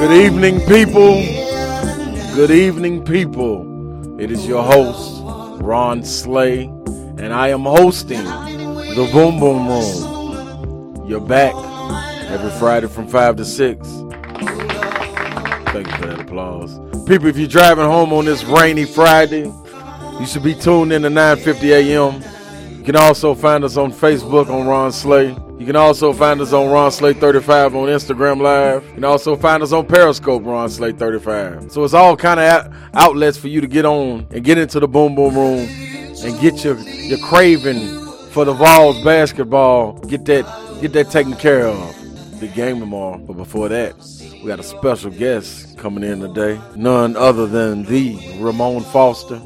Good evening, people. Good evening, people. It is your host, Ron Slay, and I am hosting the Boom Boom Room. You're back every Friday from 5 to 6. Thank you for that applause. People, if you're driving home on this rainy Friday, you should be tuned in to 9:50 a.m. You can also find us on Facebook on Ron Slay. You can also find us on Ron Slay 35 on Instagram Live. You can also find us on Periscope Ron Slay 35. So it's all kind of outlets for you to get on and get into the Boom Boom Room and get your your craving for the Vols basketball. Get that get that taken care of. Big game tomorrow. But before that, we got a special guest coming in today. None other than the Ramon Foster.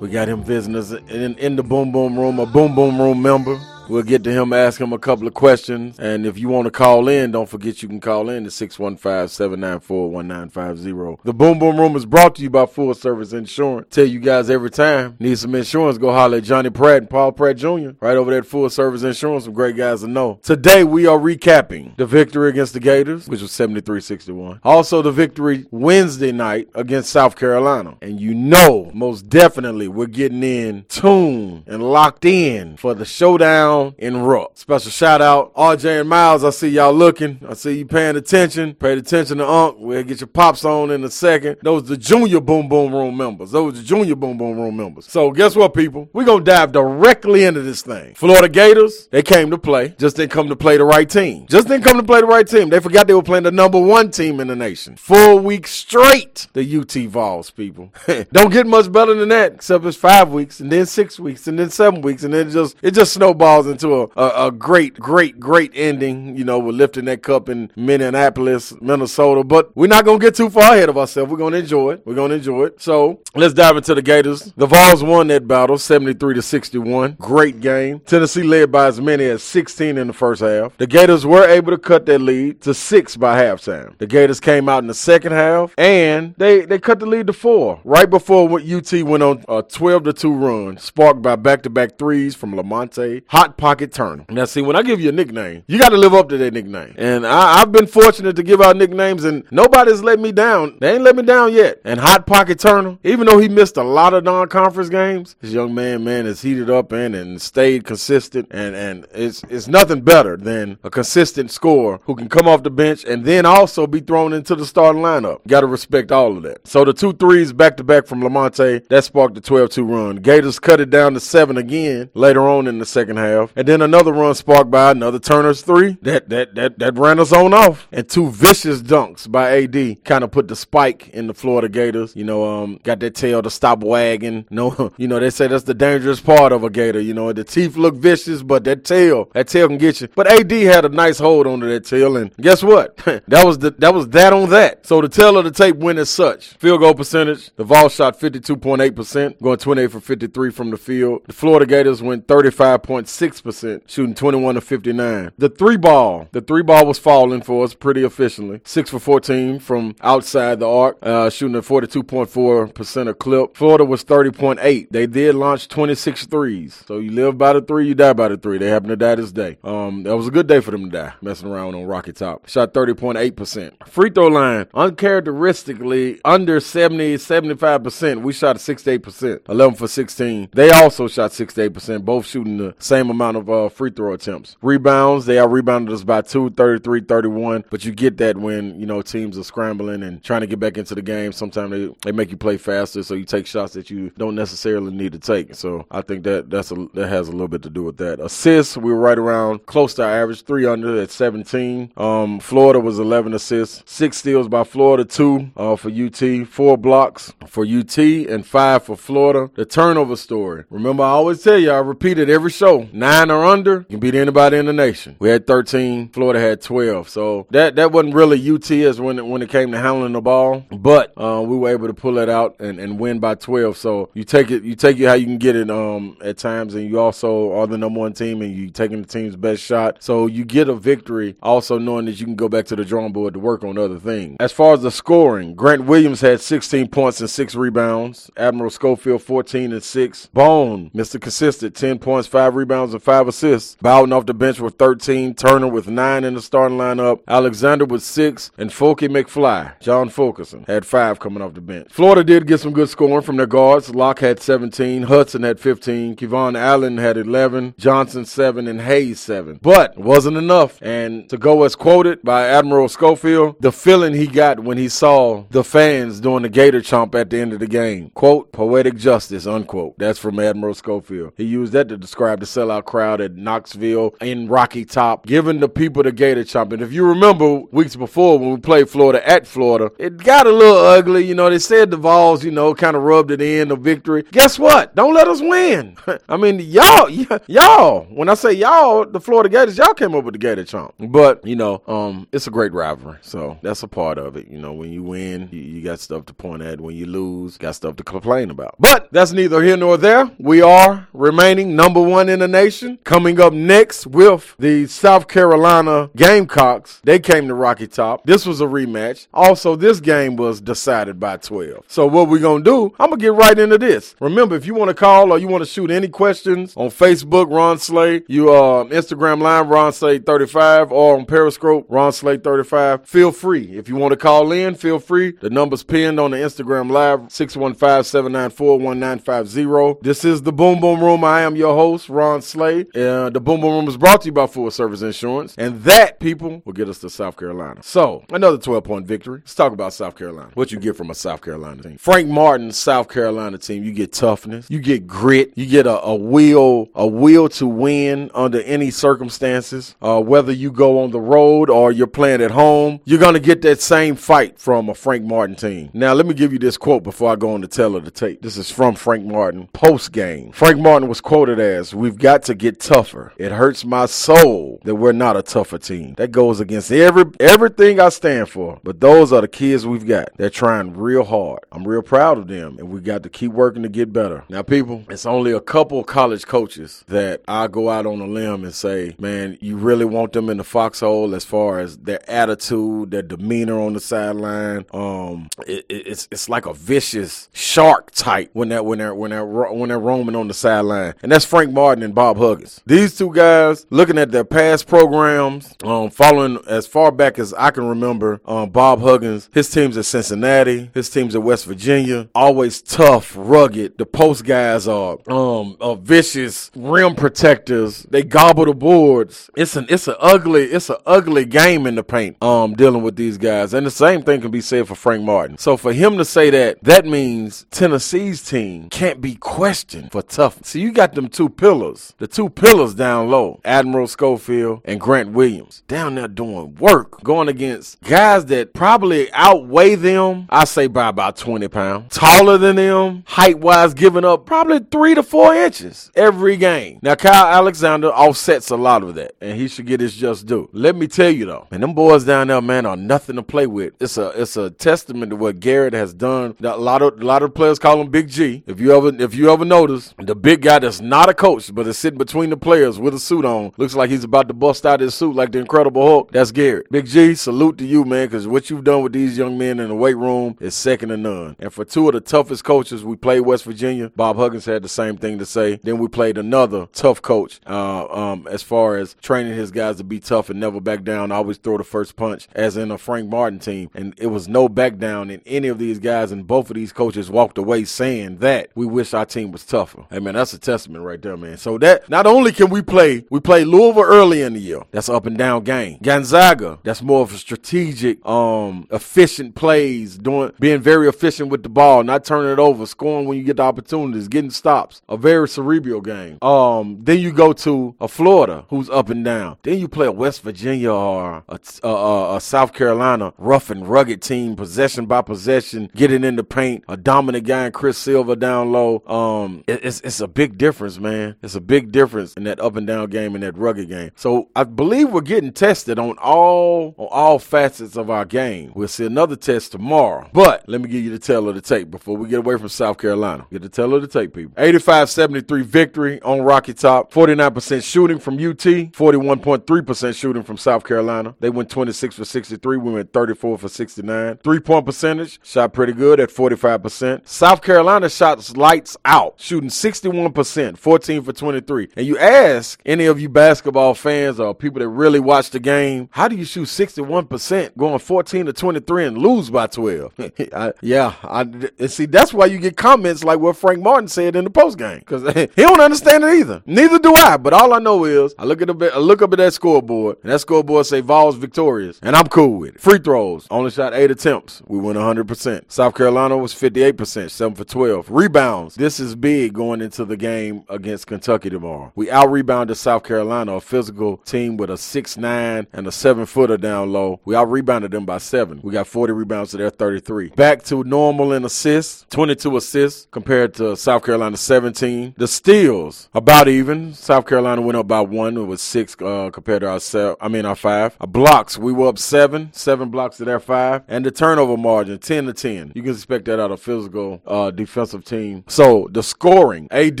We got him visiting us in, in the Boom Boom Room, a Boom Boom Room member. We'll get to him, ask him a couple of questions. And if you want to call in, don't forget you can call in to 615-794-1950. The Boom Boom Room is brought to you by Full Service Insurance. Tell you guys every time, need some insurance, go holler at Johnny Pratt and Paul Pratt Jr. Right over there at Full Service Insurance. Some great guys to know. Today we are recapping the victory against the Gators, which was 73-61. Also the victory Wednesday night against South Carolina. And you know, most definitely, we're getting in tuned and locked in for the showdown in Rupp. Special shout out, RJ and Miles. I see y'all looking. I see you paying attention. Paid attention to Unc. We'll get your pops on in a second. Those the junior Boom Boom Room members. Those the junior Boom Boom Room members. So guess what, people? We're gonna dive directly into this thing. Florida Gators, they came to play. Just didn't come to play the right team. Just didn't come to play the right team. They forgot they were playing the number one team in the nation. Four weeks straight, the UT Vols, people. Don't get much better than that, except it's five weeks, and then six weeks, and then seven weeks, and then it just it just snowballs into a, a, a, great, great, great ending. You know, we're lifting that cup in Minneapolis, Minnesota. But we're not gonna get too far ahead of ourselves. We're gonna enjoy it. We're gonna enjoy it. So let's dive into the Gators. The Vols won that battle, 73 to 61. Great game. Tennessee led by as many as 16 in the first half. The Gators were able to cut that lead to six by halftime. The Gators came out in the second half and they they cut the lead to four right before UT went on a 12 to two run, sparked by back-to-back threes from Lamonte Hot Pocket Turner. Now, see, when I give you a nickname, you got to live up to that nickname. And I, have been fortunate to give out nicknames, and nobody's let me down. They ain't let me down yet. And Hot Pocket Turner, even though he missed a lot of non-conference games, this young man, man, has heated up and, and stayed consistent. And, and it's it's nothing better than a consistent scorer who can come off the bench and then also be thrown into the starting lineup. Got to respect all of that. So the two threes back to back from Lamonte that sparked the 12-2 run. Gators cut it down to seven again later on in the second half, and then another run sparked by another Turner's three that that that that ran us on off, and two vicious dunks by AD kind of put the spike in the Florida Gators. You know, um, got that tail to stop wagging. No, you know they say that's the dangerous part of a Gator. You know, the teeth look vicious, but that tail, that tail can get you. But AD had a nice hold onto that tail, and guess what? that was the that was that on that. So the tail of the tape went as such. Field goal percentage: the Vol shot 52.8 percent, going 28 for 53 from the field. The Florida Gators went 35.6 percent, shooting 21 to 59. The three ball, the three ball was falling for us pretty efficiently. Six for 14 from outside the arc, uh, shooting at 42.4% of clip. Florida was 30.8. They did launch 26 threes. So you live by the three, you die by the three. They happen to die this day. Um, that was a good day for them to die, messing around on Rocky Top. Shot 30.8%. Free throw line, uncharacteristically under 70, 75%. We shot 68%, 11 for 16. They also shot 68%, both shooting the same amount of uh, free throw attempts. Rebounds, they out rebounded us by two, 33, 31. But you get that when, you know, teams are scrambling and trying to get back into the game. Sometimes they, they make you play faster, so you take shots that you don't necessarily need to take. So I think that that's a, that has a little bit to do with that. Assists, we were right around close to our average, three under at 17. Um, Florida was 11 assists, six steals by Florida, two uh, for UT, four blocks for UT, and five for Florida. The turnover story. Remember, I always tell you, I repeat it every show. Nine or under, you can beat anybody in the nation. We had 13, Florida had 12. So that that wasn't really UT as when it, when it came to handling the ball, but uh, we were able to pull it out and, and win by 12. So you take it you take it how you can get it um, at times, and you also are the number one team, and you taking the team's best shot. So you get a victory, also knowing that you can go back to the drawing board to work on other things. As far as the scoring, Grant Williams had 16 points and six rebounds. Admiral Schofield 14 and six. Bone, Mr. Consistent, 10 points, five rebounds, and five assists. Bowden off the bench with 13, Turner with nine in the starting lineup, Alexander with six, and Fulky McFly, John Fulkerson, had five coming off the bench. Florida did get some good scoring from their guards. Locke had 17, Hudson had 15, KeVaughn Allen had 11, Johnson 7, and Hayes 7. But wasn't enough. And to go as quoted by Admiral Schofield, the feeling he got when he saw the fans doing the Gator chomp at the end of the game. Quote, poetic justice, unquote. That's from Admiral Schofield. He used that to describe the sellout crowd at Knoxville in Rocky Top, giving the people the Gator chomp. And if you remember weeks before when we played Florida at Florida, it got a little ugly. You know, they said the Vols, you know, kind of rubbed it in, the victory. Guess what? Don't let us win. I mean, y'all, y'all, when I say y'all, the Florida Gators, y'all came up with the Gator chomp. But, you know, um, it's a great rivalry. So that's a part of it. You know, when you win, you, you got stuff to point at. When you lose, got stuff to complain about. But that's neither here nor there. We are remaining number one in the nation. Coming up next with the South Carolina Gamecocks. They came to Rocky Top. This was a rematch. Also, this game was decided by 12. So what we're going to do, I'm going to get right into this. Remember, if you want to call or you want to shoot any questions on Facebook, Ron Slay, you uh, Instagram Live, Ron Slay 35, or on Periscope, Ron Slay 35, feel free. If you want to call in, feel free. The number's pinned on the Instagram Live, 615-794-1950. This is the Boom Boom Room. I am your host, Ron Slay. Uh, the Boom Boom Room is brought to you by Full Service Insurance. And that, people, will get us to South Carolina. So, another 12-point victory. Let's talk about South Carolina. What you get from a South Carolina team. Frank Martin's South Carolina team, you get toughness, you get grit, you get a, a will, a will to win under any circumstances. Uh, whether you go on the road or you're playing at home, you're going to get that same fight from a Frank Martin team. Now, let me give you this quote before I go on to tell her the tape. This is from Frank Martin post game. Frank Martin was quoted as, We've got to get tougher. It hurts my soul that we're not a tougher team. That goes against every everything I stand for. But those are the kids we've got. They're trying real hard. I'm real proud of them, and we got to keep working to get better. Now, people, it's only a couple college coaches that I go out on a limb and say, man, you really want them in the foxhole as far as their attitude, their demeanor on the sideline. Um, it, it, it's it's like a vicious shark type when that when they're when they're when they're roaming on the sideline, and that's Frank Martin and Bob These two guys, looking at their past programs, um, following as far back as I can remember, um, Bob Huggins, his teams at Cincinnati, his teams at West Virginia, always tough, rugged. The post guys are um are vicious rim protectors. They gobble the boards. It's an it's an ugly it's an ugly game in the paint. Um, dealing with these guys, and the same thing can be said for Frank Martin. So for him to say that, that means Tennessee's team can't be questioned for toughness. See, you got them two pillars, the two pillars down low, Admiral Schofield and Grant Williams, down there doing work, going against guys that probably outweigh them. I say by about 20 pounds, taller than them, height wise, giving up probably three to four inches every game. Now, Kyle Alexander offsets a lot of that, and he should get his just due. Let me tell you though, and them boys down there, man, are nothing to play with. It's a it's a testament to what Garrett has done. A lot of a lot of players call him Big G. If you ever if you ever notice, the big guy that's not a coach but is sitting between the players with a suit on, looks like he's about to bust out his suit like the Incredible Hulk. That's Garrett. Big G, salute to you, man, because what you've done with these young men in the weight room is second to none. And for two of the toughest coaches, we played West Virginia. Bob Huggins had the same thing to say. Then we played another tough coach uh, um, as far as training his guys to be tough and never back down, always throw the first punch, as in a Frank Martin team. And it was no back down in any of these guys, and both of these coaches walked away saying that we wish our team was tougher. Hey, man, that's a testament right there, man. So that not only can we play, we play Louisville early in the year. That's up and down game. Gonzaga, that's more of a strategic, um, efficient plays, doing being very efficient with the ball, not turning it over, scoring when you get the opportunities, getting stops. A very cerebral game. Um, then you go to a Florida who's up and down. Then you play a West Virginia or a, a, a, a South Carolina rough and rugged team, possession by possession, getting in the paint. A dominant guy Chris Silva down low. Um, it, it's it's a big difference, man. It's a big difference in that up and down game and that rugged game. So I believe we're getting tested on all on all facets of our game. We'll see another test tomorrow. But let me give you the tell of the tape before we get away from South Carolina. Get the tell of the tape, people. 85-73 victory on Rocky Top. 49% shooting from UT. 41.3% shooting from South Carolina. They went 26 for 63. We went 34 for 69. Three point percentage shot pretty good at 45%. South Carolina shots lights out, shooting 61%, 14 for 23. And you ask any of you basketball fans or people that really watch the game, how do you shoot 61% going 14 to 23 and lose by 12? I, yeah, I, see, that's why you get comments like what Frank Martin said in the post game because he don't understand it either. Neither do I. But all I know is I look at the I look up at that scoreboard and that scoreboard say Vols victorious, and I'm cool with it. Free throws, only shot eight attempts. We went 100%. South Carolina was 58%, seven for 12. Rebounds. This is big going into the game against Kentucky tomorrow. We out rebounded South Carolina, a physical team with a six nine and a seven footer down low. We out rebounded them by seven. We got 40 rebounds to their 33. Back to normal in assists, 22 assists compared to South Carolina 17. The steals about even. South Carolina went up by one. It was six uh, compared to ourselves. I mean our five. Uh, blocks we were up seven, seven blocks to their five, and the turnover margin 10 to 10. You can expect that out of a physical uh, defensive team. So the scoring, AD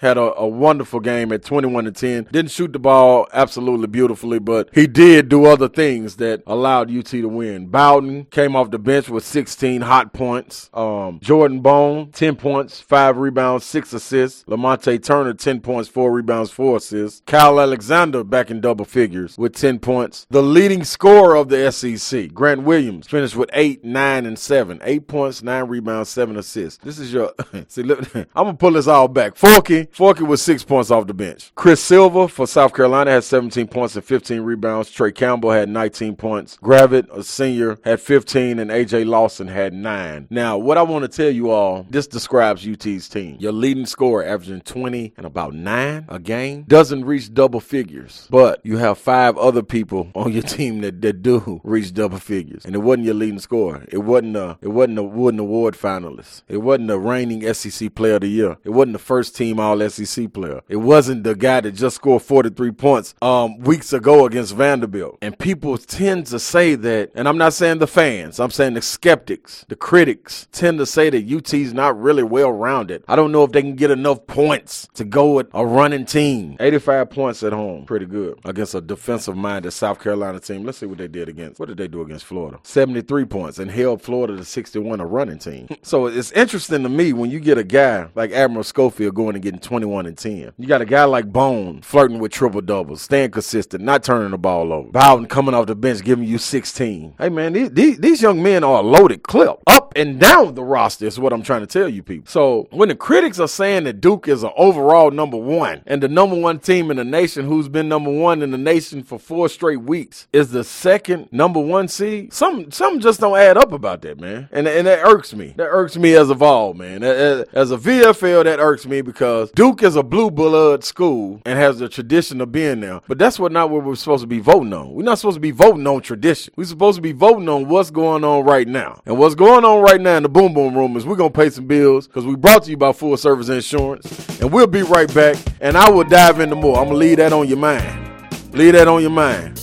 had a, a wonderful game at 21 to 10. Didn't shoot the ball absolutely beautifully, but he did do other things that allowed UT to win. Bowden came off the bench with 16 hot points. Um, Jordan Bone, 10 points, 5 rebounds, 6 assists. Lamonte Turner, 10 points, 4 rebounds, 4 assists. Kyle Alexander back in double figures with 10 points. The leading scorer of the SEC, Grant Williams, finished with 8, 9, and 7. 8 points, 9 rebounds, 7 assists. This is your. see, look, I'm going to pull this all back. Forky, Forky was 6 points off the bench. Chris Silva for South Carolina had 17 points and 15 rebounds. Tre Campbell had 19 points. Gravett, a senior, had 15, and AJ Lawson had 9. Now, what I want to tell you all, this describes UT's team. Your leading scorer, averaging 20 and about 9 a game, doesn't reach double figures, but you have five other people on your team that, that do reach double figures. And it wasn't your leading scorer. It wasn't a it wasn't a Wooden Award finalist. It wasn't a reigning SEC player of the year. It wasn't the first team all SEC player. It wasn't the guy that just scored 43 points um, weeks ago against Vanderbilt. And people tend to say that, and I'm not saying the fans, I'm saying the skeptics, the critics tend to say that UT's not really well rounded. I don't know if they can get enough points to go with a running team. 85 points at home, pretty good against a defensive minded South Carolina team. Let's see what they did against. What did they do against Florida? 73 points and held Florida to 61 a running team. so it's interesting to me when you get a guy like Admiral Schofield going and getting 21 and 10. You got a guy like Bone flirting with triple doubles, staying consistent, not turning the ball over. Bowden coming off the bench giving you 16. Hey man, these, these, these young men are a loaded clip. Up and down the roster is what I'm trying to tell you people. So when the critics are saying that Duke is an overall number one and the number one team in the nation who's been number one in the nation for four straight weeks is the second number one seed, some some just don't add up about that, man. And and that irks me. That irks me as a Vol, man. As, as a VFL, that irks me because Duke is a blue blood school and has the tradition of being there. But that's what not what we're supposed to be voting on. We're not supposed to be voting on tradition. We're supposed to be voting on what's going on right now. And what's going on right now in the boom boom room is we're gonna pay some bills because we brought to you by full service insurance. And we'll be right back. And I will dive into more. I'm gonna leave that on your mind. Leave that on your mind.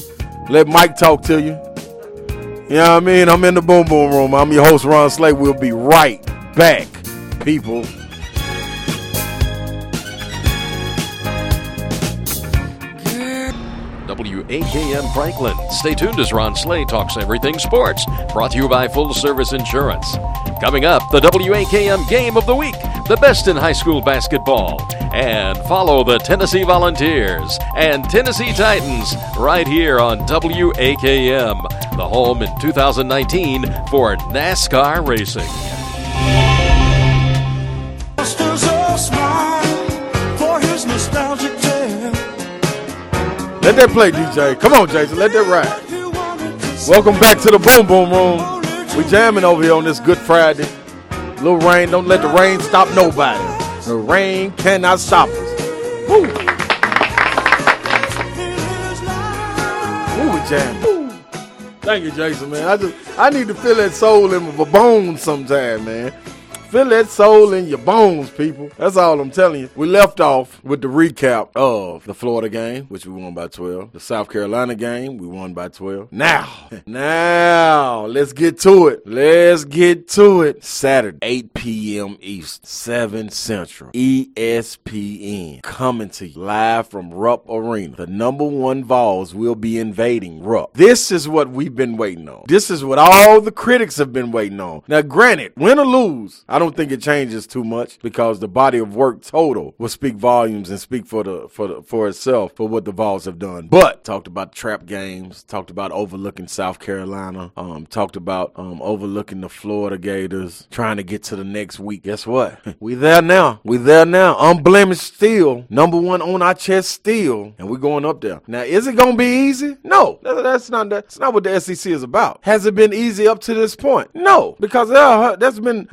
Let Mike talk to you. You know what I mean? I'm in the boom boom room. I'm your host, Ron Slay. We'll be right back, people. WAKM Franklin. Stay tuned as Ron Slay talks everything sports. Brought to you by Full Service Insurance. Coming up, the WAKM Game of the Week, the best in high school basketball. And follow the Tennessee Volunteers and Tennessee Titans right here on WAKM, the home in 2019 for NASCAR racing. Let that play, DJ. Come on, Jason. Let that ride. Welcome back to the Boom Boom Room. We jamming over here on this Good Friday. Little rain, don't let the rain stop nobody. The rain cannot stop us. Woo, woo, we jamming. Thank you, Jason, man. I just I need to feel that soul in my bones sometime, man. Feel that soul in your bones, people. That's all I'm telling you. We left off with the recap of the Florida game, which we won by 12. The South Carolina game, we won by 12. Now, now, let's get to it. Let's get to it. Saturday, 8 p.m. East, 7 Central, ESPN, coming to you live from Rupp Arena. The number one Vols will be invading Rupp. This is what we've been waiting on. This is what all the critics have been waiting on. Now, granted, win or lose, I don't think it changes too much because the body of work total will speak volumes and speak for the for the, for itself for what the Vols have done. But talked about trap games, talked about overlooking South Carolina, um, talked about um, overlooking the Florida Gators, trying to get to the next week. Guess what? we there now. We there now. Unblemished still, number one on our chest still, and we're going up there. Now, is it gonna be easy? No, that's not that's not what the SEC is about. Has it been easy up to this point? No, because are, there's been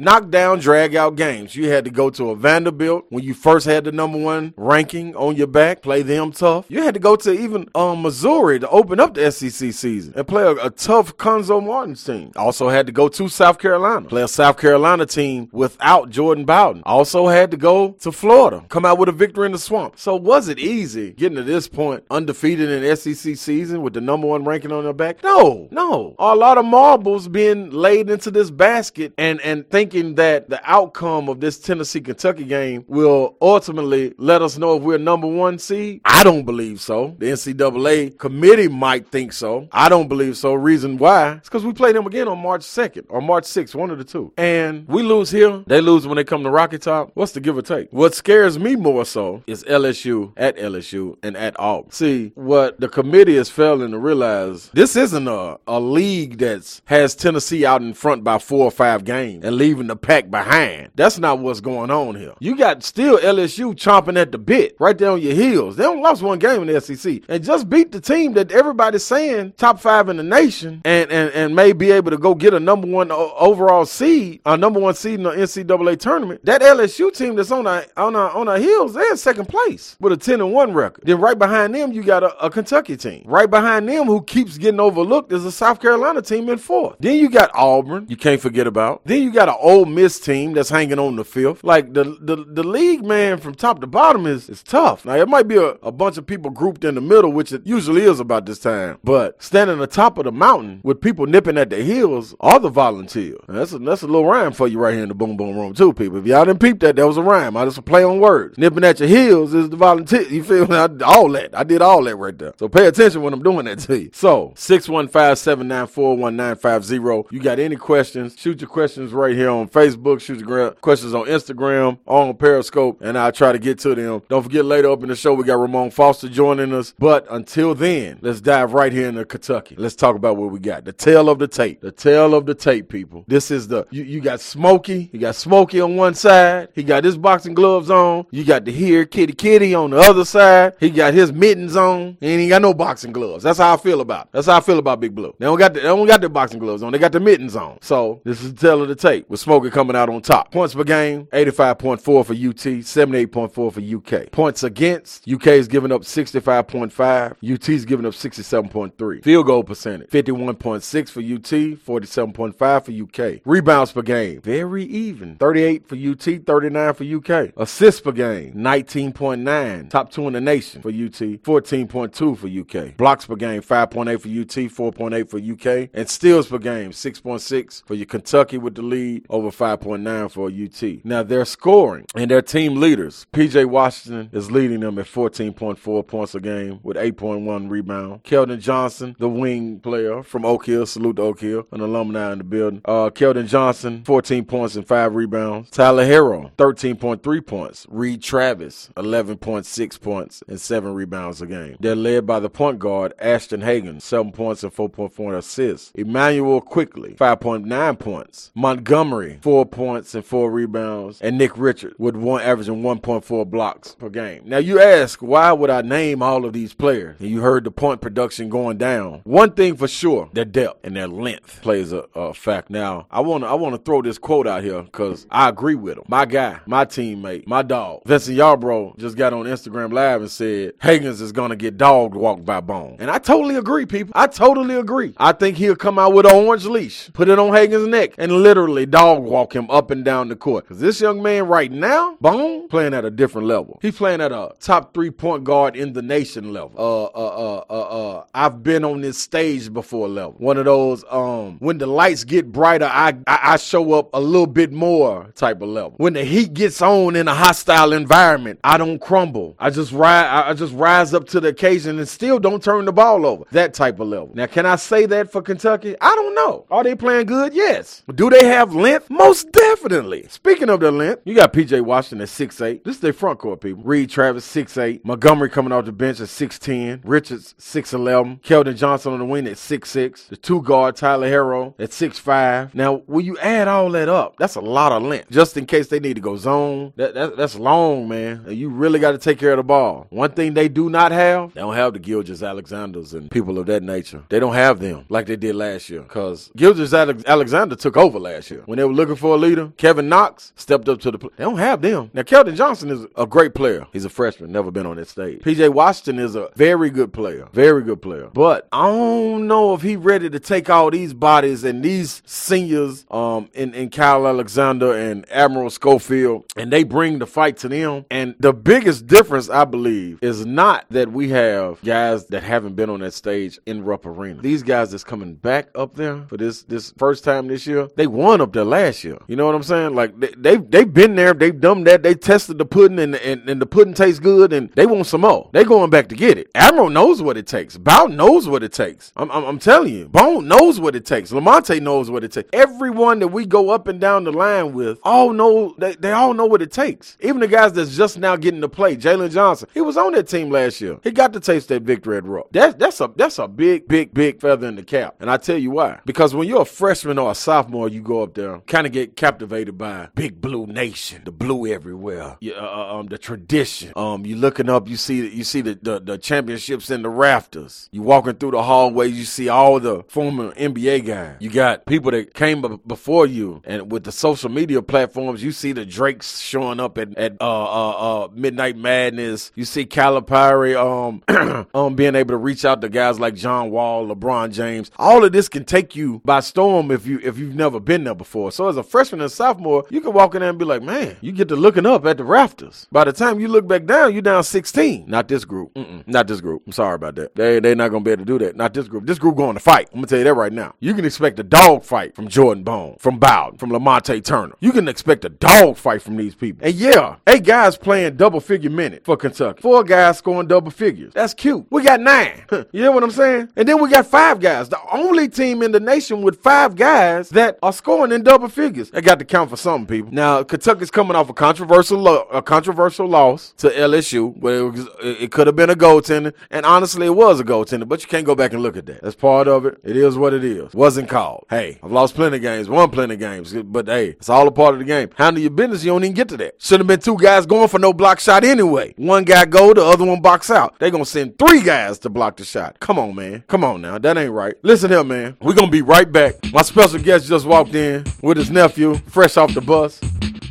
knockdown, drag out games. You had to go to a Vanderbilt when you first had the number one ranking on your back, play them tough. You had to go to even um, Missouri to open up the SEC season and play a, a tough Cuonzo Martin team. Also had to go to South Carolina, play a South Carolina team without Jordan Bowden. Also had to go to Florida, come out with a victory in the swamp. So was it easy getting to this point, undefeated in SEC season with the number one ranking on their back? No, no. A lot of marbles being laid into this basket and, and thinking that the outcome of this Tennessee Kentucky game will ultimately let us know if we're number one seed. I don't believe so. The NCAA committee might think so. I don't believe so. Reason why? It's because we play them again on March 2nd or March 6th, one of the two. And we lose here, they lose when they come to Rocky Top. What's the give or take? What scares me more so is LSU at LSU and at Auburn. See, what the committee is failing to realize, this isn't a, a league that's has Tennessee out in front by four or five games and leaving the pack behind. That's not what's going on here. You got still LSU chomping at the bit right there on your heels. They only lost one game in the SEC and just beat the team that everybody's saying top five in the nation and, and, and may be able to go get a number one overall seed, a number one seed in the NCAA tournament. That LSU team that's on our, on our, on our heels, they're in second place with a 10 and 1 record. Then right behind them, you got a, a Kentucky team. Right behind them, who keeps getting overlooked, is a South Carolina team in fourth. Then you got Auburn, you can't forget about. Then you got an Ole Miss team that's hanging on the fifth. Like the, the, the league, man, from top to bottom is, is tough. Now, it might be a, a bunch of people grouped in the middle, which it usually is about this time. But standing on top of the mountain with people nipping at their heels are the volunteers. That's a, that's a little rhyme for you right here in the boom boom room, too, people. If y'all didn't peep that, that was a rhyme. I just play on words. Nipping at your heels is the volunteer. You feel me? I, all that. I did all that right there. So pay attention when I'm doing that to you. So 615-794-1950. You got any questions? Shoot your questions right here on Facebook. Shoot your gra- questions on Instagram, on Periscope, and I'll try to get to them. Don't forget later up in the show we got Ramon Foster joining us. But until then, let's dive right here into Kentucky. Let's talk about what we got. The tail of the tape. The tail of the tape, people. This is the you, you got Smokey. You got Smokey on one side. He got his boxing gloves on. You got the here Kitty Kitty on the other side. He got his mittens on. He ain't got no boxing gloves. That's how I feel about. It. That's how I feel about Big Blue. They don't got the, they don't got their boxing gloves on. They got the mittens on. So this is the tail of the tape with Smokey coming out on top. Points per game: 85.4 for UT, 78.4 for UK. Points against: UK is giving up 65.5. UT is giving up 67.3. Field goal percentage: 51.6 for UT, 47.5 for UK. Rebounds per game: very even: 38 for UT, 39 for UK. Assists per game: 19.9, top two in the nation for UT, 14.2 for UK. Blocks per game: 5.8 for UT, 4.8 for UK, and steals per game: 6.6 for your Kentucky with the lead, over 5.9 for UT. Now they're scoring and their team leaders. PJ Washington is leading them at 14.4 points a game with 8.1 rebound. Keldon Johnson, the wing player from Oak Hill, salute to Oak Hill, an alumni in the building. Uh, Keldon Johnson, 14 points and 5 rebounds. Tyler Herro, 13.3 points. Reid Travis, 11.6 points and 7 rebounds a game. They're led by the point guard, Ashton Hagans, 7 points and 4.4 assists. Immanuel Quickley, 5.9 points. Montgomery, 4 points and 4 rebounds. And Nick Richards with one averaging 1.4 blocks per game. Now you ask, why would I name all of these players? And you heard the point production going down. One thing for sure, their depth and their length plays a, a fact. Now, I want to I want to throw this quote out here because I agree with him. My guy, my teammate, my dog, Vincent Yarbrough just got on Instagram Live and said Hagans is gonna get dog walked by Bone, and I totally agree, people. I totally agree. I think he'll come out with an orange leash, put it on Hagans' neck, and literally dog walk him up and down the court. Because this young man right now, Bone, playing at a different level. He's playing at a top three point guard in the nation level. Uh, uh, uh, uh, uh, I've been on this stage before level. One of those, um, when the lights get brighter, I, I, I show up a little bit more type of level. When the heat gets on in a hostile environment, I don't crumble. I just rise, I just rise up to the occasion and still don't turn the ball over. That type of level. Now, can I say that for Kentucky? I don't know. Are they playing good? Yes. Do they have length? Most Definitely. Speaking of the length, you got PJ Washington at 6'8. This is their front court, people. Reid Travis, 6'8. Montgomery coming off the bench at 6'10. Richards, 6'11. Keldon Johnson on the wing at 6'6. The two guard, Tyler Herro, at 6'5. Now, when you add all that up, that's a lot of length. Just in case they need to go zone. That, that That's long, man. You really got to take care of the ball. One thing they do not have, they don't have the Gilgeous-Alexanders and people of that nature. They don't have them like they did last year. Because Gilgeous-Alexander took over last year. When they were looking for a leader, Kevin Knox stepped up to the plate. They don't have them. Now, Keldon Johnson is a great player. He's a freshman, never been on that stage. PJ Washington is a very good player. Very good player. But I don't know if he ready to take all these bodies and these seniors um in, in Kyle Alexander and Admiral Schofield and they bring the fight to them. And the biggest difference, I believe, is not that we have guys that haven't been on that stage in Rupp Arena. These guys that's coming back up there for this this first time this year, they won up there last year. You know what I'm saying? Like they, they've they've been there, they've done that, they tested the pudding and, and, and the pudding tastes good and they want some more. They going back to get it. Admiral knows what it takes. Bow knows what it takes. I'm, I'm, I'm telling you, Bone knows what it takes. Lamonte knows what it takes. Everyone that we go up and down the line with all know they, they all know what it takes. Even the guys that's just now getting to play. Jalen Johnson, he was on that team last year. He got to taste that victory at Rupp. That's that's a that's a big, big, big feather in the cap. And I tell you why. Because when you're a freshman or a sophomore, you go up there, kind of get captivated by Big Blue Nation, the blue everywhere, you, uh, uh, um, the tradition. Um, you looking up, you see you see the, the the championships in the rafters. You walking through the hallways, you see all the former NBA guys. You got people that came b- before you, and with the social media platforms, you see the Drakes showing up at at uh, uh, uh, Midnight Madness. You see Calipari um um being able to reach out to guys like John Wall, LeBron James. All of this can take you by storm if you if you've never been there before. So as a freshman and sophomore, you can walk in there and be like, man, you get to looking up at the rafters. By the time you look back down, you're down 16. Not this group. Mm-mm, not this group. I'm sorry about that. They they're not gonna be able to do that. Not this group. This group going to fight. I'm gonna tell you that right now. You can expect a dog fight from Jordan Bone, from Bowden, from Lamonte Turner. You can expect a dog fight from these people. And yeah, eight guys playing double figure minute for Kentucky. Four guys scoring double figures. That's cute. We got nine. you know what I'm saying? And then we got five guys. The only team in the nation with five guys that are scoring in double figures. Got to count for something, people. Now Kentucky's coming off a controversial lo- a controversial loss to LSU, where it, was, it could have been a goaltender, and honestly, it was a goaltender. But you can't go back and look at that. That's part of it. It is what it is. Wasn't called. Hey, I've lost plenty of games, won plenty of games, but hey, it's all a part of the game. Handle your business. You don't even get to that. Should have been two guys going for no block shot anyway. One guy go, the other one box out. They gonna send three guys to block the shot. Come on, man. Come on now. That ain't right. Listen here, man. We're gonna be right back. My special guest just walked in with his nephew, fresh off the bus.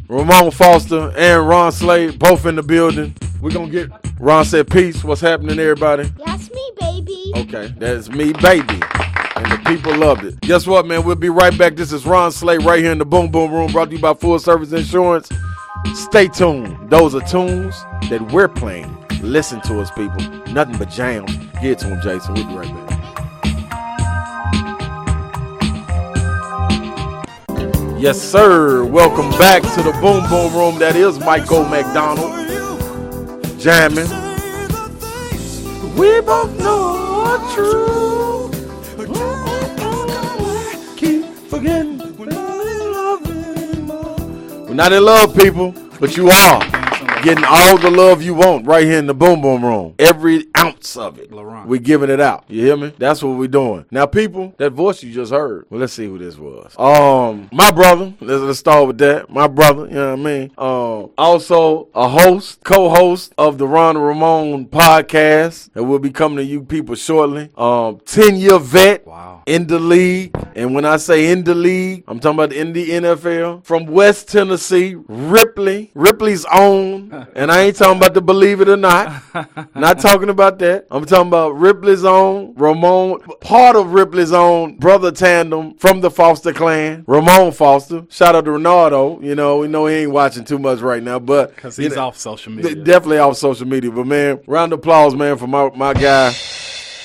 Ramon Foster and Ron Slay, both in the building. We're gonna get Ron said peace. What's happening, everybody? That's me, baby. Okay, that's me, baby. And the people loved it. Guess what, man? We'll be right back. This is Ron Slay right here in the Boom Boom Room, brought to you by Full Service Insurance. Stay tuned. Those are tunes that we're playing. Listen to us, people. Nothing but jams. Get to him, Jason. We'll be right back. Yes, sir. Welcome back to the Boom Boom Room. That is Michael McDonald jamming. We both know are true. Keep forgetting. We're not in love, people, but you are getting all the love you want right here in the Boom Boom Room. Every ounce of it. We're giving it out. You hear me? That's what we're doing. Now, people, that voice you just heard. Well, let's see who this was. Um, my brother. Let's, let's start with that. My brother. You know what I mean? Um, also a host, co-host of the Ron Ramon podcast that will be coming to you people shortly. Um, ten year vet. Wow. In the league, and when I say in the league, I'm talking about in the NFL. From West Tennessee, Ripley, Ripley's own, and I ain't talking about the believe it or not. Not talking about that. I'm talking about Ripley's own, Ramon, part of Ripley's own brother tandem from the Foster clan, Ramon Foster. Shout out to Ronaldo. You know, we know he ain't watching too much right now, but Because you he's know, off social media. Definitely off social media. But man, round of applause, man, for my, my guy.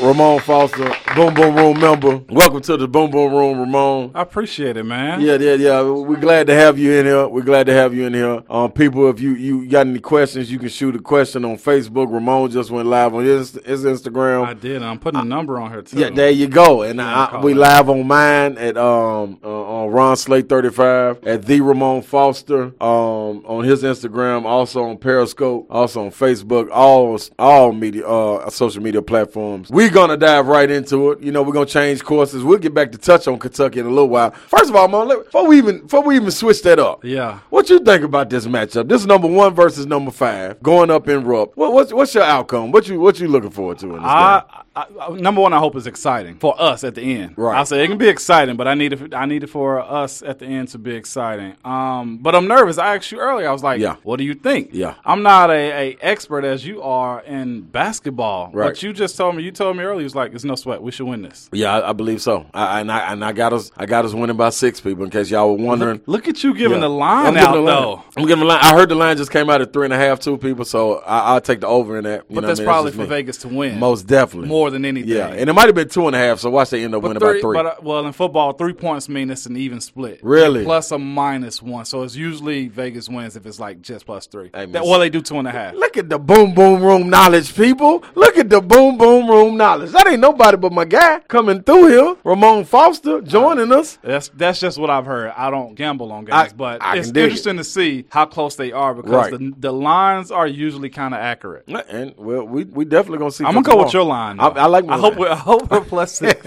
Ramon Foster, Boom Boom Room member. Welcome to the Boom Boom Room, Ramon. I appreciate it, man. Yeah, yeah, yeah. We're glad to have you in here. We're glad to have you in here. Um, people, if you you got any questions, you can shoot a question on Facebook. Ramon just went live on his his Instagram. I did. I'm putting a number on here too. Yeah, there you go. And I, we live on mine at um uh, on Ron Slay thirty five at the Ramon Foster um on his Instagram, also on Periscope, also on Facebook, all all media uh social media platforms. We're gonna dive right into it. You know, we're gonna change courses. We'll get back to touch on Kentucky in a little while. First of all, let- before we even before we even switch that up, Yeah. what you think about this matchup? This is number one versus number five, going up in Rupp. What, what's what's your outcome? What you what you looking forward to in this game? I, I, I, number one, I hope is exciting for us at the end. Right. I say it can be exciting, but I need it. I need it for us at the end to be exciting. Um, but I'm nervous. I asked you earlier. I was like, Yeah. "What do you think?" Yeah. I'm not a, a expert as you are in basketball, Right. but you just told me. You told me earlier. You was like, "It's no sweat. We should win this." Yeah, I, I believe so. I, and I and I got us I got us winning by six people. In case y'all were wondering, Look at you giving Yeah. the line I'm giving out the line. though. I'm giving the line. I heard the line just came out at three and a half, two people. So I, I'll take the over in that. But that's I mean? probably for me. Vegas to win. Most definitely, more than anything. Yeah, and it might have been two and a half. So watch they end up But winning three, by three. But, uh, well, in football, three points mean it's an even split. Really? Plus a minus one. So it's usually Vegas wins if it's like just plus three. Hey, That- well, they do two and a half. Look at the boom boom room knowledge, people. Look at the boom boom room knowledge. That ain't nobody but my guy coming through here, Ramon Foster, joining us. That's that's just what I've heard. I don't gamble on games, I- but I it's interesting to see how close they are because Right. the, the lines are usually kind of accurate. And well, we we definitely gonna see. I'm gonna go with your line. I. I like. My I hope line. we're, I hope we're plus six.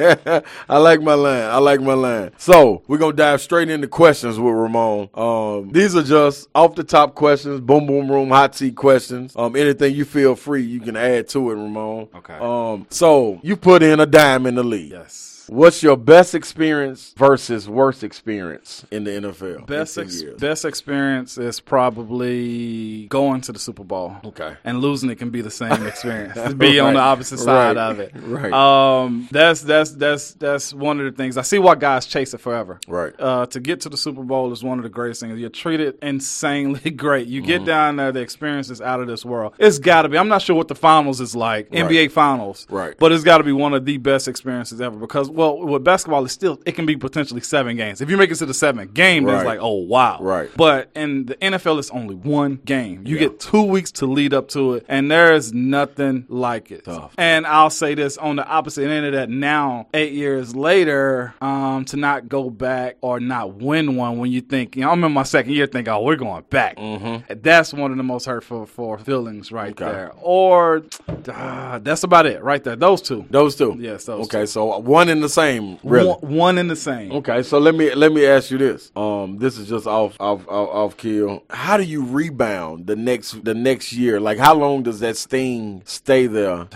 I like my line. I like my line. So we're gonna dive straight into questions with Ramon. Um, these are just off the top questions, boom boom room hot seat questions. Um, anything you feel free, you can add to it, Ramon. Okay. Um, so you put in a dime in the league. yes. What's your best experience versus worst experience in the NFL? Best ex- best experience is probably going to the Super Bowl. Okay. and losing it can be the same experience. be on the Right. opposite side Right. of it. Right. Um, that's that's that's that's one of the things. I see why guys chase it forever. Right. Uh, to get to the Super Bowl is one of the greatest things. You're treated insanely great. You Mm-hmm. get down there, the experience is out of this world. It's got to be. I'm not sure what the finals is like, NBA finals. Right. But it's got to be one of the best experiences ever because, well, with basketball, it's still it can be potentially seven games. If you make it to the seventh game, then it's like, oh wow. Right. But in the NFL, it's only one game. You Yeah. get two weeks to lead up to it, and there is nothing like it. Tough. And I'll say this on the opposite end of that. Now, eight years later, um, to not go back or not win one when you think, you know, I'm in my second year, think, oh, we're going back. Mm-hmm. That's one of the most hurtful for feelings right Okay. there. Or uh, that's about it right there. Those two. Those two. Yes, those okay, so one in the same. Really. One, one in the same. Okay, so let me let me ask you this. Um, this is just off off off, off kill. How do you rebound the next the next year? Like, how long does that sting stay there?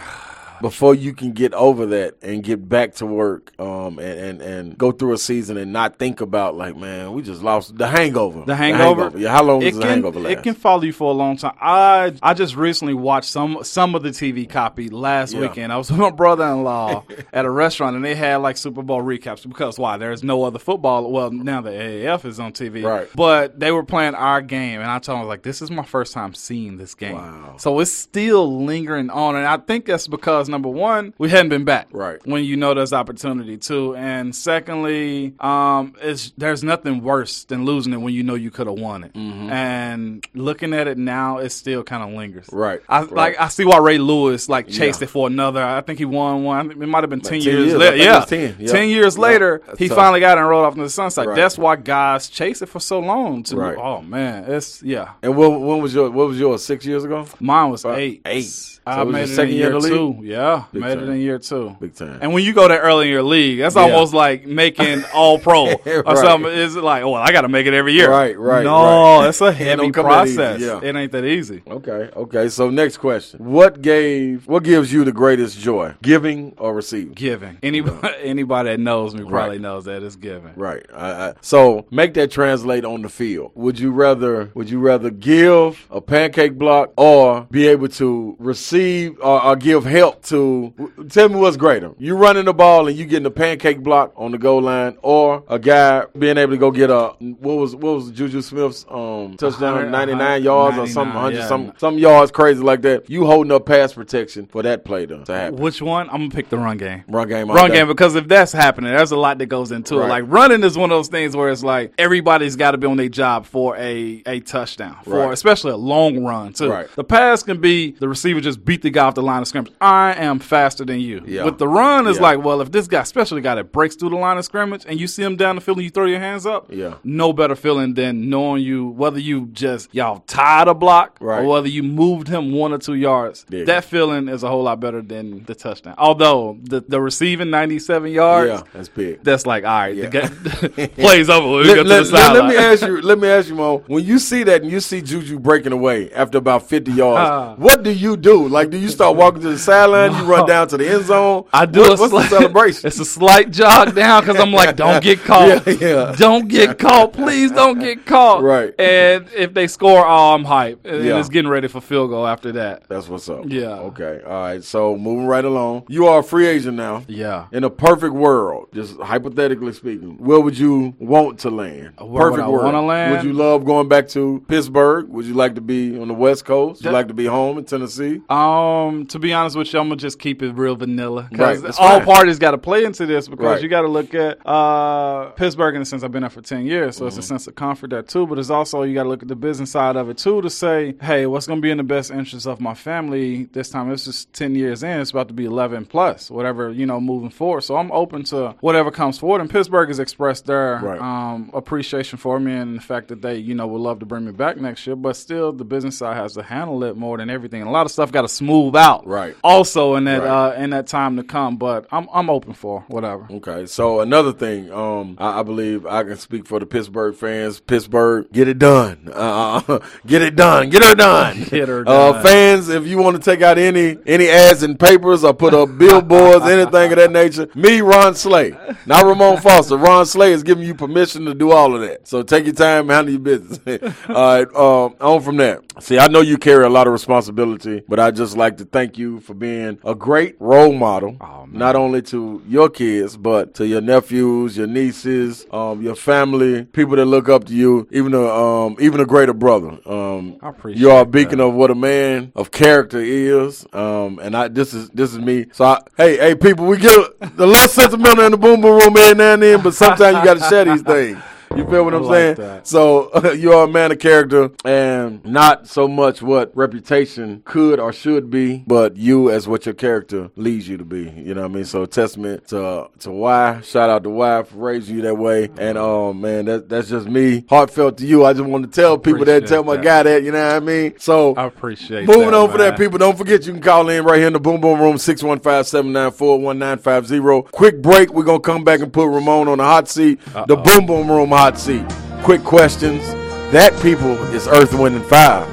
Before you can get over that and get back to work, um, and, and, and go through a season and not think about like, man, we just lost the hangover. The hangover. Yeah, how long it does the hangover last? It can follow you for a long time. I I just recently watched some some of the TV copy last Yeah. weekend. I was with my brother-in-law at a restaurant and they had like Super Bowl recaps because why? There's no other football. Well, now the AAF is on TV, Right. But they were playing our game, and I told them like, this is my first time seeing this game. Wow. So it's still lingering on, and I think that's because number one, we hadn't been back, Right. When you know there's opportunity too, and secondly, um, it's there's nothing worse than losing it when you know you could have won it. And looking at it now, it still kind of lingers, Mm-hmm. Right, I right. like I see why Ray Lewis like chased Yeah. it for another. I think he won one. It might have been ten 10 years, years. Later. Yeah, 10. Yeah. ten years Yeah. later, That's he tough. finally got it and rolled off into the sunset. Right. That's why guys chase it for so long. To Right. oh man, it's yeah. and when, when was your what was yours? Six years ago. Mine was About eight. eight. So I made it second year year in the two. league? Yeah, Big made time. it in year two. Big time. And when you go that early in your league, that's almost like making all pro or Right. something. Is it like, oh, I got to make it every year? Right, right, No, right. it's a heavy don't come that easy, process. yeah. It ain't that easy. Okay, okay. So next question: What gave, what gives you the greatest joy, giving or receiving? Giving. Anybody, anybody that knows me probably Right. knows that it's giving. Right. I, I, so make that translate on the field. Would you rather? Would you rather give a pancake block or be able to receive or, or give help to tell me what's greater? You running the ball and you getting a pancake block on the goal line, or a guy being able to go get a what was what was Juju Smith's um, touchdown, 100, ninety nine yards or 99, something, hundred yeah. some some yards crazy like that. You holding up pass protection for that play to, to happen. Which one? I'm gonna pick the run game. Run game, Run day. game because if that's happening, there's a lot that goes into Right. it. Like running is one of those things where it's like everybody's got to be on their job for a a touchdown, for Right. especially a long run too. Right. The pass can be the receiver just beat the guy off the line of scrimmage. I am faster than you. Yeah. With the run, it's Yeah. like, well, if this guy, especially a guy that breaks through the line of scrimmage, and you see him down the field and you throw your hands up, Yeah. no better feeling than knowing you whether you just y'all tied a block Right. or whether you moved him one or two yards. Yeah. That feeling is a whole lot better than the touchdown. Although the the receiving 97 yards, Yeah, that's big. that's like all right, Yeah. the ga- plays over. Let, get to let- the let- let me ask you. Let me ask you, Mo. When you see that and you see Juju breaking away after about fifty yards, what do you do? Like, do you start walking to the sideline? You run down to the end zone. I do What- a what's the celebration? It's a slight jog down because I'm like, don't get caught. Yeah, yeah. Don't get caught. Please don't get caught. Right. And if they score, oh, I'm hyped. And Yeah. it's getting ready for field goal after that. That's what's up. Yeah. Okay. All right. So moving right along, you are a free agent now. Yeah. In a perfect world, just hypothetically speaking, where would you want to land? Where would perfect I world. land? Would you love going back to Pittsburgh? Would you like to be on the West Coast? Would you like to be home in Tennessee? Um, to be honest with you, I'm gonna just keep it real vanilla because that's all parties got to play into this because Right. you got to look at uh Pittsburgh in the sense I've been there for ten years, so it's a Mm-hmm. sense of comfort there too. But it's also you got to look at the business side of it too to say, hey, what's gonna be in the best interest of my family this time? It's just ten years in, it's about to be eleven plus, whatever you know, moving forward. So I'm open to whatever comes forward. And Pittsburgh has expressed their Right. um, appreciation for me and the fact that they you know would love to bring me back next year. But still, the business side has to handle it more than everything. And a lot of stuff got to smooth out Right. also in that Right. uh, in that time to come. But I'm I'm open for whatever. Okay, so another thing, um, I, I believe I can speak for the Pittsburgh fans. Pittsburgh, get it done. Uh, get it done. Get her done. Get her Uh, done. fans, if you want to take out any any ads in papers or put up billboards, anything of that nature, me, Ron Slay, not Ramon Foster. Ron Slay is giving you permission to do all of that. So take your time, and handle your business. all right, um, on from there. See, I know you carry a lot of responsibility, but I just like to thank you for being a great role model Oh, not only to your kids, but to your nephews, your nieces, um, your family, people that look up to you, even a um, even a greater brother. Um, I appreciate you are a beacon that. of what a man of character is. Um, and I this is this is me. So I, hey hey people, we get a, a little sentimental in the boom boom room every now and then, but sometimes you got to share these things. You feel what I'm like saying? that. So you are a man of character, and not so much what reputation could or should be, but you as what your character leads you to be. You know what I mean? So testament to to Y. Shout out to Y for raising you that way. And um, man, that that's just me. Heartfelt to you. I just want to tell people that, tell my that. guy that. You know what I mean? So I appreciate. Moving that, on for that, people. Don't forget you can call in right here in the Boom Boom Room, 615-794-1950. Quick break. We're going to come back and put Ramon on the hot seat, the Boom Boom Room hot seat. Quick questions. That, people, is Earth, Wind, and Fire.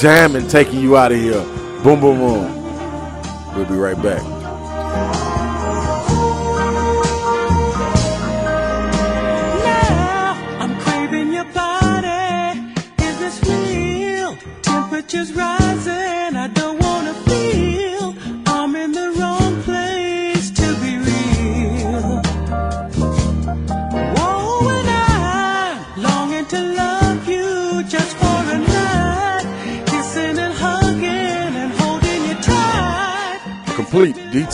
Jamming, taking you out of here. Boom Boom boom. We'll be right back.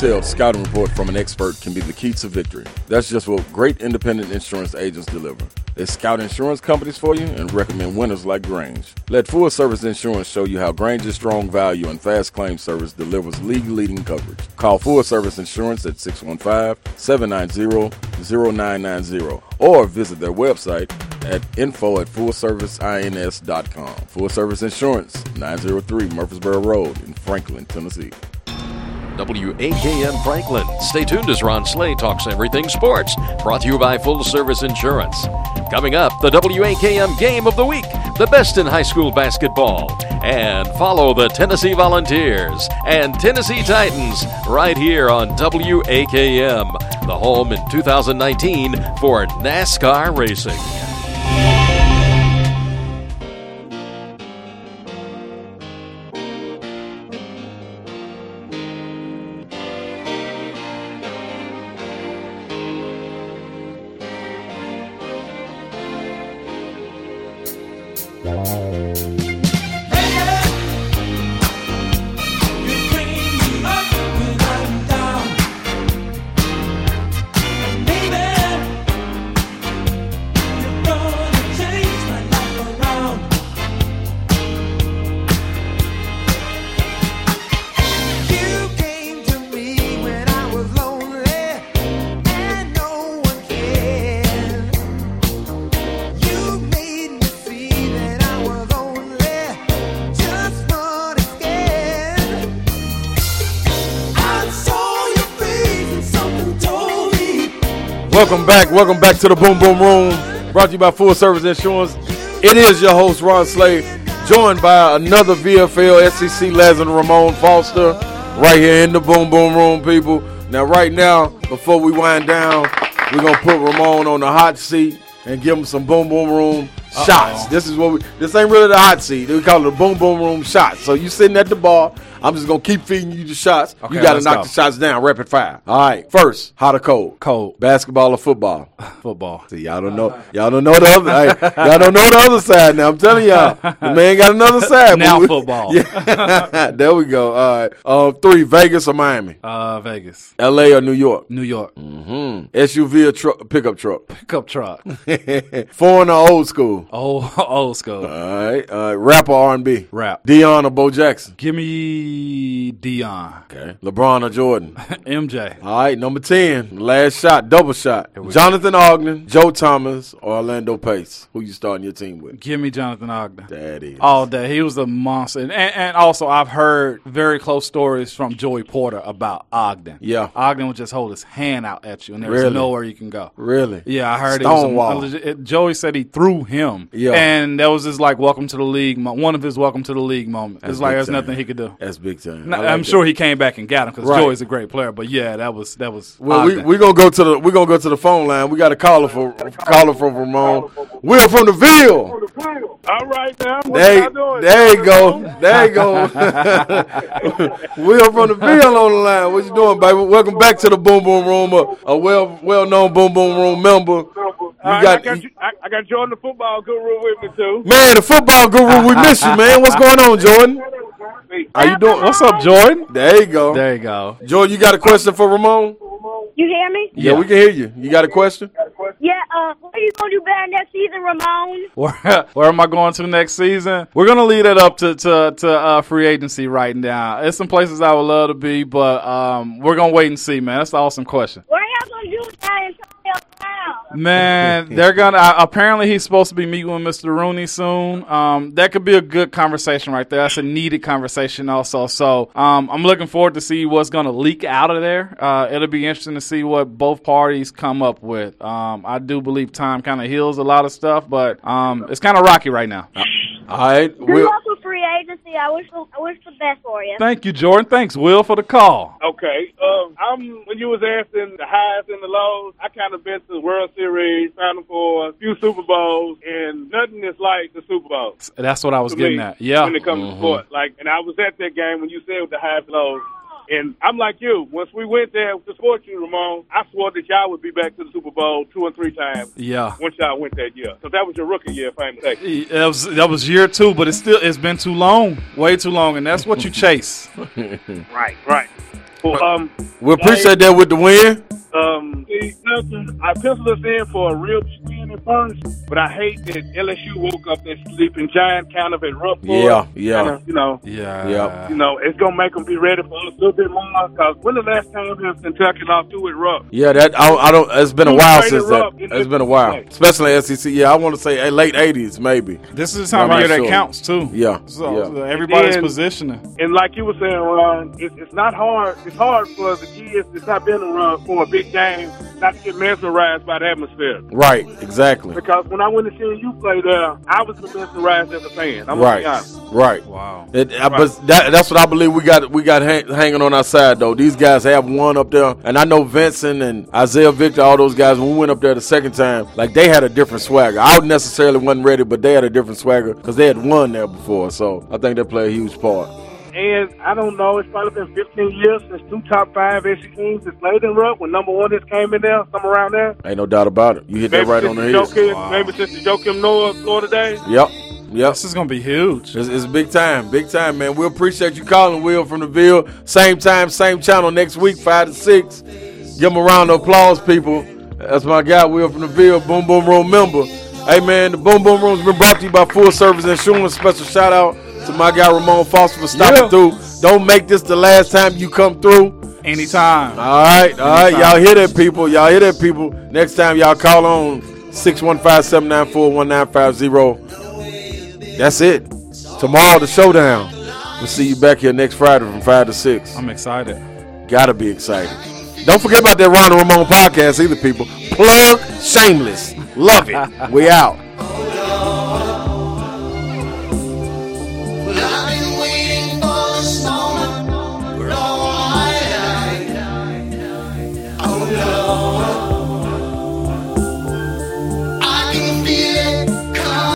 Detailed scouting report from an expert can be the key to victory. That's just what great independent insurance agents deliver. They scout insurance companies for you and recommend winners like Grange. Let Full Service Insurance show you how Grange's strong value and fast claim service delivers league leading coverage. Call Full Service Insurance at 615 790 0990 or visit their website at info at fullserviceins.com. Full Service Insurance, 903 Murfreesboro Road in Franklin, Tennessee. WAKM Franklin. Stay tuned as Ron Slay talks everything sports. Brought to you by Full Service Insurance. Coming up, the WAKM Game of the Week, the best in high school basketball. And follow the Tennessee Volunteers and Tennessee Titans right here on WAKM, the home in 2019 for NASCAR racing. Back. Welcome back to the Boom Boom Room. Brought to you by Full Service Insurance. It is your host, Ron Slay, joined by another VFL SEC legend, Ramon Foster, right here in the Boom Boom Room, people. Now, right now, before we wind down, we're going to put Ramon on the hot seat and give him some Boom Boom Room shots. This is what we, this ain't really the hot seat. We call it the Boom Boom Room shots. So you sitting at the bar. I'm just going to keep feeding you the shots. Okay, you got to knock go. the shots down rapid fire. All right. First, hot or cold? Cold. Basketball or football? Football. See, y'all don't know. Y'all don't know the other. hey, y'all don't know the other side. Now I'm telling y'all, the man got another side. Now we- football. Yeah, there we go. All right. Uh, three: Vegas or Miami, Uh, Vegas. L.A. or New York, New York. Mm-hmm. SUV or truck, pickup truck, Pickup truck. foreign or old school. old, old school. All right. Uh, rap or R&B, Rap. Deion or Bo Jackson. Give me Deion. Okay. LeBron or Jordan. MJ. All right. Number ten, last shot, double shot. Jonathan Ogden, Joe Thomas, or Orlando Pace. Who you starting your team with? Give me Jonathan Ogden. That is. All day. He was a monster. And, and also, I've heard very close stories from Joey Porter about Ogden. Yeah. Ogden would just hold his hand out at you, and there was Really? nowhere you can go. Really? Yeah, I heard it was a, Stonewall. it- Joey said he threw him. Yeah. And that was his like welcome to the league. mo- One of his welcome to the league moments. That's It's like there's time. nothing he could do. That's big time. Now, like I'm that. sure he came back and got him because Right. Joey's a great player. But yeah, that was that was. Well, we we gonna go to the we gonna go to the phone line. We got a caller for caller from Ramon. Will from the Ville. All right, now. What There, y'all doing? there you go. There you go. Will from the Ville on the line. What you doing, baby? Welcome back to the Boom Boom Room. A, a well well known Boom Boom Room member. You right, got, I got, you, I, I got Jordan the football guru with me too. man, the football guru. We miss you, man. What's going on, Jordan? How you doing? What's up, Jordan? There you go. There you go. Jordan, you got a question for Ramon? You hear me? Yeah, we can hear you. You got a question? Uh, what are you gonna do better next season, Ramon? Where, where am I going to next season? We're gonna lead it up to to, to uh, free agency right now. There's some places I would love to be, but um, we're gonna wait and see, man. That's an awesome question. What are y'all gonna do with that? Man, they're gonna. Uh, apparently, he's supposed to be meeting with Mr. Rooney soon. Um, that could be a good conversation right there. That's a needed conversation, also. So, um, I'm looking forward to see what's gonna leak out of there. Uh, it'll be interesting to see what both parties come up with. Um, I do believe time kind of heals a lot of stuff, but um, it's kind of rocky right now. All right. Good Will, luck with free agency. I wish the, I wish the best for you. Thank you, Jordan. Thanks, Will, for the call. Okay. Um, I'm when you was asking the highs and the lows, I kind of been to the World Series, Final Four, a few Super Bowls, and nothing is like the Super Bowl. That's what I was getting me at. Yeah. When it comes to sport, like, and I was at that game when you said with the highs and lows. And I'm like you. Once we went there to support you, Ramon, I swore that y'all would be back to the Super Bowl two and three times. Yeah. Once y'all went that year, so that was your rookie year, if I'm mistaken. That was that was year two, but it's still it's been too long, way too long, and that's what you chase. Right, right. Well, um, we appreciate that with the win. Um, see, nothing. I penciled us in for a real big win at first, but I hate that LSU woke up that sleeping giant kind of at Rupp for Yeah, yeah. Kinda, you know, Yeah. Yep. you know, it's gonna make them be ready for us a little bit more. Cause when the last time has Kentucky lost two at Rupp? Yeah, that I, I don't. It's been a while since that. It's been a while, 50? especially SEC. Yeah, I want to say late '80s, maybe. This is the time I'm of year not that sure. counts too. Yeah, So, yeah. so everybody's then- positioning. And like you were saying, Ron, it's, it's not hard. It's hard for the kids that's not been around for a big game not to get mesmerized by the atmosphere. Right, exactly. Because when I went to see you play there, I was mesmerized as a fan. I'm gonna be honest. Right, right. Wow. It, uh, But that, that's what I believe we got. We got hang, hanging on our side though. These guys have one up there, and I know Vincent and Isaiah Victor, all those guys. When we went up there the second time, like they had a different swagger. I necessarily wasn't ready, but they had a different swagger because they had won there before. So I think they play a huge part. And I don't know, it's probably been 15 years since two top five SEC teams has played in Rupp when number one just came in there, somewhere around there. Ain't no doubt about it. You hit that right on the the head. Joakim, Maybe since the Joakim Noah Florida days. Yep, Yep. This is gonna be huge. It's, it's big time, big time, man. We appreciate you calling, Will from the Ville. Same time, same channel next week, five to six. Give him a round of applause, people. That's my guy, Will from the Ville, Boom Boom Room member. Hey, man, the Boom Boom Room's been brought to you by Full Service Insurance. Special shout out to my guy Ramon Foster for stopping Yeah. through. Don't make this the last time you come through. Anytime. All right, all right, Anytime. y'all hear that, people. Y'all hear that, people. Next time y'all call on 615-794-1950. That's it. Tomorrow the showdown. We'll see you back here next Friday from five to six. I'm excited. Gotta be excited. Don't forget about that Ronald Ramon podcast either, people. Plug shameless. Love it. we out.